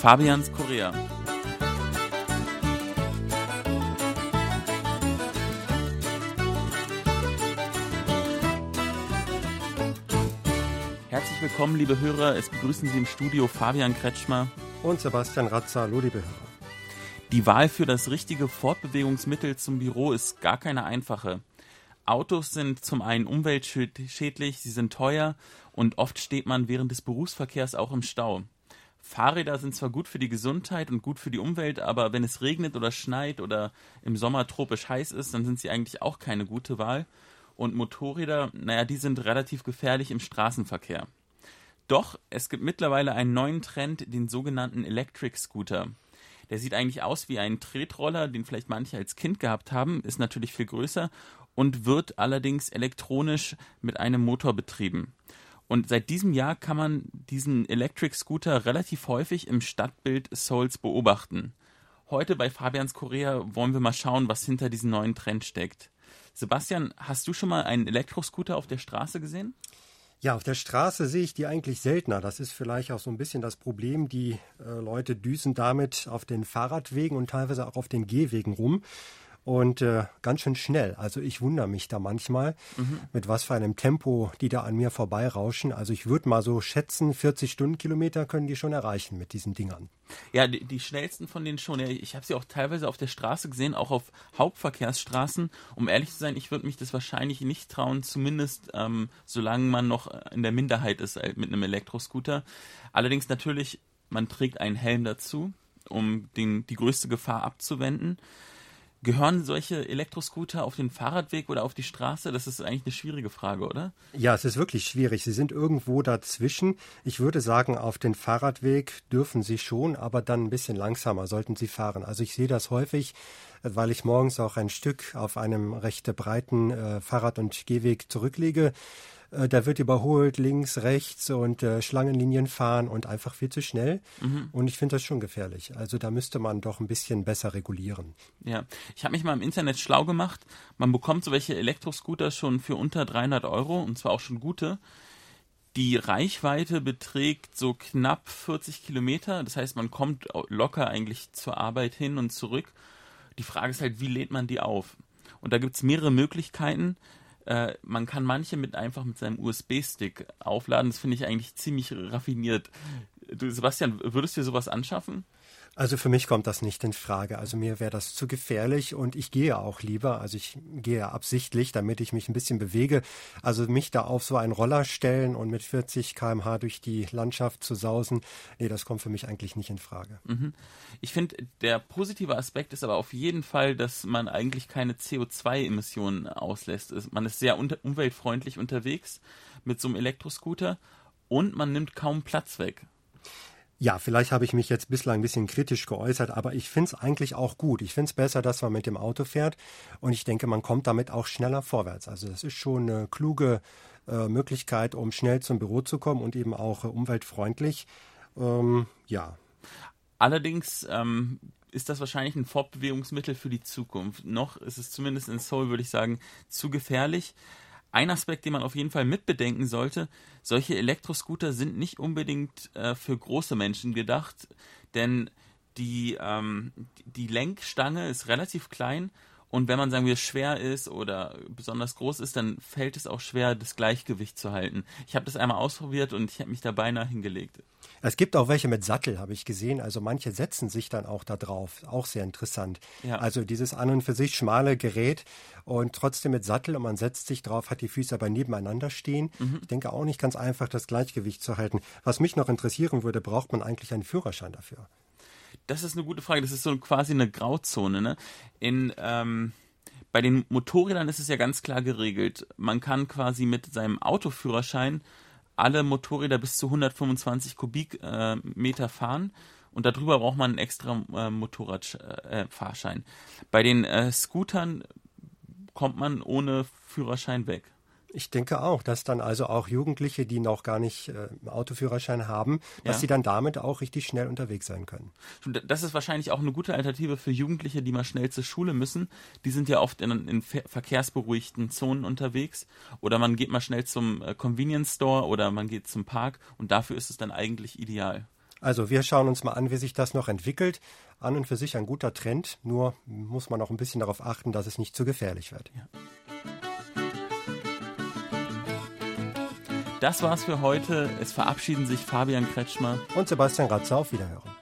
Fabians Korea. Herzlich willkommen, liebe Hörer. Es begrüßen Sie im Studio Fabian Kretschmer und Sebastian Ratzer. Hallo, liebe Hörer. Die Wahl für das richtige Fortbewegungsmittel zum Büro ist gar keine einfache. Autos sind zum einen umweltschädlich, sie sind teuer und oft steht man während des Berufsverkehrs auch im Stau. Fahrräder sind zwar gut für die Gesundheit und gut für die Umwelt, aber wenn es regnet oder schneit oder im Sommer tropisch heiß ist, dann sind sie eigentlich auch keine gute Wahl. Und Motorräder, naja, die sind relativ gefährlich im Straßenverkehr. Doch es gibt mittlerweile einen neuen Trend, den sogenannten Electric Scooter. Der sieht eigentlich aus wie ein Tretroller, den vielleicht manche als Kind gehabt haben, ist natürlich viel größer und wird allerdings elektronisch mit einem Motor betrieben. Und seit diesem Jahr kann man diesen Electric Scooter relativ häufig im Stadtbild Souls beobachten. Heute bei Fabians Korea wollen wir mal schauen, was hinter diesem neuen Trend steckt. Sebastian, hast du schon mal einen Elektroscooter auf der Straße gesehen? Ja, auf der Straße sehe ich die eigentlich seltener. Das ist vielleicht auch so ein bisschen das Problem. Die äh, Leute düsen damit auf den Fahrradwegen und teilweise auch auf den Gehwegen rum und äh, ganz schön schnell. Also ich wundere mich da manchmal, mhm. mit was für einem Tempo die da an mir vorbeirauschen. Also ich würde mal so schätzen, 40 Stundenkilometer können die schon erreichen mit diesen Dingern. Ja, die, die schnellsten von denen schon. Ich habe sie auch teilweise auf der Straße gesehen, auch auf Hauptverkehrsstraßen. Um ehrlich zu sein, ich würde mich das wahrscheinlich nicht trauen, zumindest ähm, solange man noch in der Minderheit ist äh, mit einem Elektroscooter. Allerdings natürlich, man trägt einen Helm dazu, um den, die größte Gefahr abzuwenden. Gehören solche Elektroscooter auf den Fahrradweg oder auf die Straße? Das ist eigentlich eine schwierige Frage, oder? Ja, es ist wirklich schwierig. Sie sind irgendwo dazwischen. Ich würde sagen, auf den Fahrradweg dürfen Sie schon, aber dann ein bisschen langsamer sollten Sie fahren. Also ich sehe das häufig, weil ich morgens auch ein Stück auf einem recht breiten äh, Fahrrad- und Gehweg zurücklege äh, da wird überholt, links, rechts und äh, Schlangenlinien fahren und einfach viel zu schnell. Mhm. Und ich finde das schon gefährlich. Also da müsste man doch ein bisschen besser regulieren. Ja, ich habe mich mal im Internet schlau gemacht. Man bekommt so welche Elektroscooter schon für unter 300 Euro und zwar auch schon gute. Die Reichweite beträgt so knapp 40 Kilometer. Das heißt, man kommt locker eigentlich zur Arbeit hin und zurück. Die Frage ist halt, wie lädt man die auf? Und da gibt es mehrere Möglichkeiten. Äh, man kann manche mit einfach mit seinem USB-Stick aufladen. Das finde ich eigentlich ziemlich raffiniert. Du, Sebastian, würdest du dir sowas anschaffen? Also für mich kommt das nicht in Frage. Also mir wäre das zu gefährlich und ich gehe auch lieber. Also ich gehe absichtlich, damit ich mich ein bisschen bewege. Also mich da auf so einen Roller stellen und mit 40 km/h durch die Landschaft zu sausen, nee, das kommt für mich eigentlich nicht in Frage. Mhm. Ich finde, der positive Aspekt ist aber auf jeden Fall, dass man eigentlich keine CO2-Emissionen auslässt. Man ist sehr umweltfreundlich unterwegs mit so einem Elektroscooter und man nimmt kaum Platz weg. Ja, vielleicht habe ich mich jetzt bislang ein bisschen kritisch geäußert, aber ich finde es eigentlich auch gut. Ich finde es besser, dass man mit dem Auto fährt und ich denke, man kommt damit auch schneller vorwärts. Also das ist schon eine kluge äh, Möglichkeit, um schnell zum Büro zu kommen und eben auch äh, umweltfreundlich. Ähm, ja. Allerdings ähm, ist das wahrscheinlich ein Fortbewegungsmittel für die Zukunft. Noch ist es zumindest in Seoul, würde ich sagen, zu gefährlich. Ein Aspekt, den man auf jeden Fall mitbedenken sollte, solche Elektroscooter sind nicht unbedingt äh, für große Menschen gedacht, denn die, ähm, die Lenkstange ist relativ klein und wenn man, sagen wir, schwer ist oder besonders groß ist, dann fällt es auch schwer, das Gleichgewicht zu halten. Ich habe das einmal ausprobiert und ich habe mich da beinahe hingelegt. Es gibt auch welche mit Sattel, habe ich gesehen. Also manche setzen sich dann auch da drauf. Auch sehr interessant. Ja. Also dieses an und für sich schmale Gerät und trotzdem mit Sattel und man setzt sich drauf, hat die Füße aber nebeneinander stehen. Mhm. Ich denke auch nicht ganz einfach, das Gleichgewicht zu halten. Was mich noch interessieren würde, braucht man eigentlich einen Führerschein dafür? Das ist eine gute Frage. Das ist so quasi eine Grauzone. Ne? In, ähm, bei den Motorrädern ist es ja ganz klar geregelt. Man kann quasi mit seinem Autoführerschein alle Motorräder bis zu 125 Kubikmeter äh, fahren und darüber braucht man einen extra äh, Motorradfahrschein. Äh, bei den äh, Scootern kommt man ohne Führerschein weg. Ich denke auch, dass dann also auch Jugendliche, die noch gar nicht äh, Autoführerschein haben, dass ja. sie dann damit auch richtig schnell unterwegs sein können. Das ist wahrscheinlich auch eine gute Alternative für Jugendliche, die mal schnell zur Schule müssen. Die sind ja oft in, in verkehrsberuhigten Zonen unterwegs. Oder man geht mal schnell zum äh, Convenience Store oder man geht zum Park und dafür ist es dann eigentlich ideal. Also wir schauen uns mal an, wie sich das noch entwickelt. An und für sich ein guter Trend, nur muss man auch ein bisschen darauf achten, dass es nicht zu gefährlich wird. Ja. Das war's für heute. Es verabschieden sich Fabian Kretschmer und Sebastian Ratzer auf Wiederhören.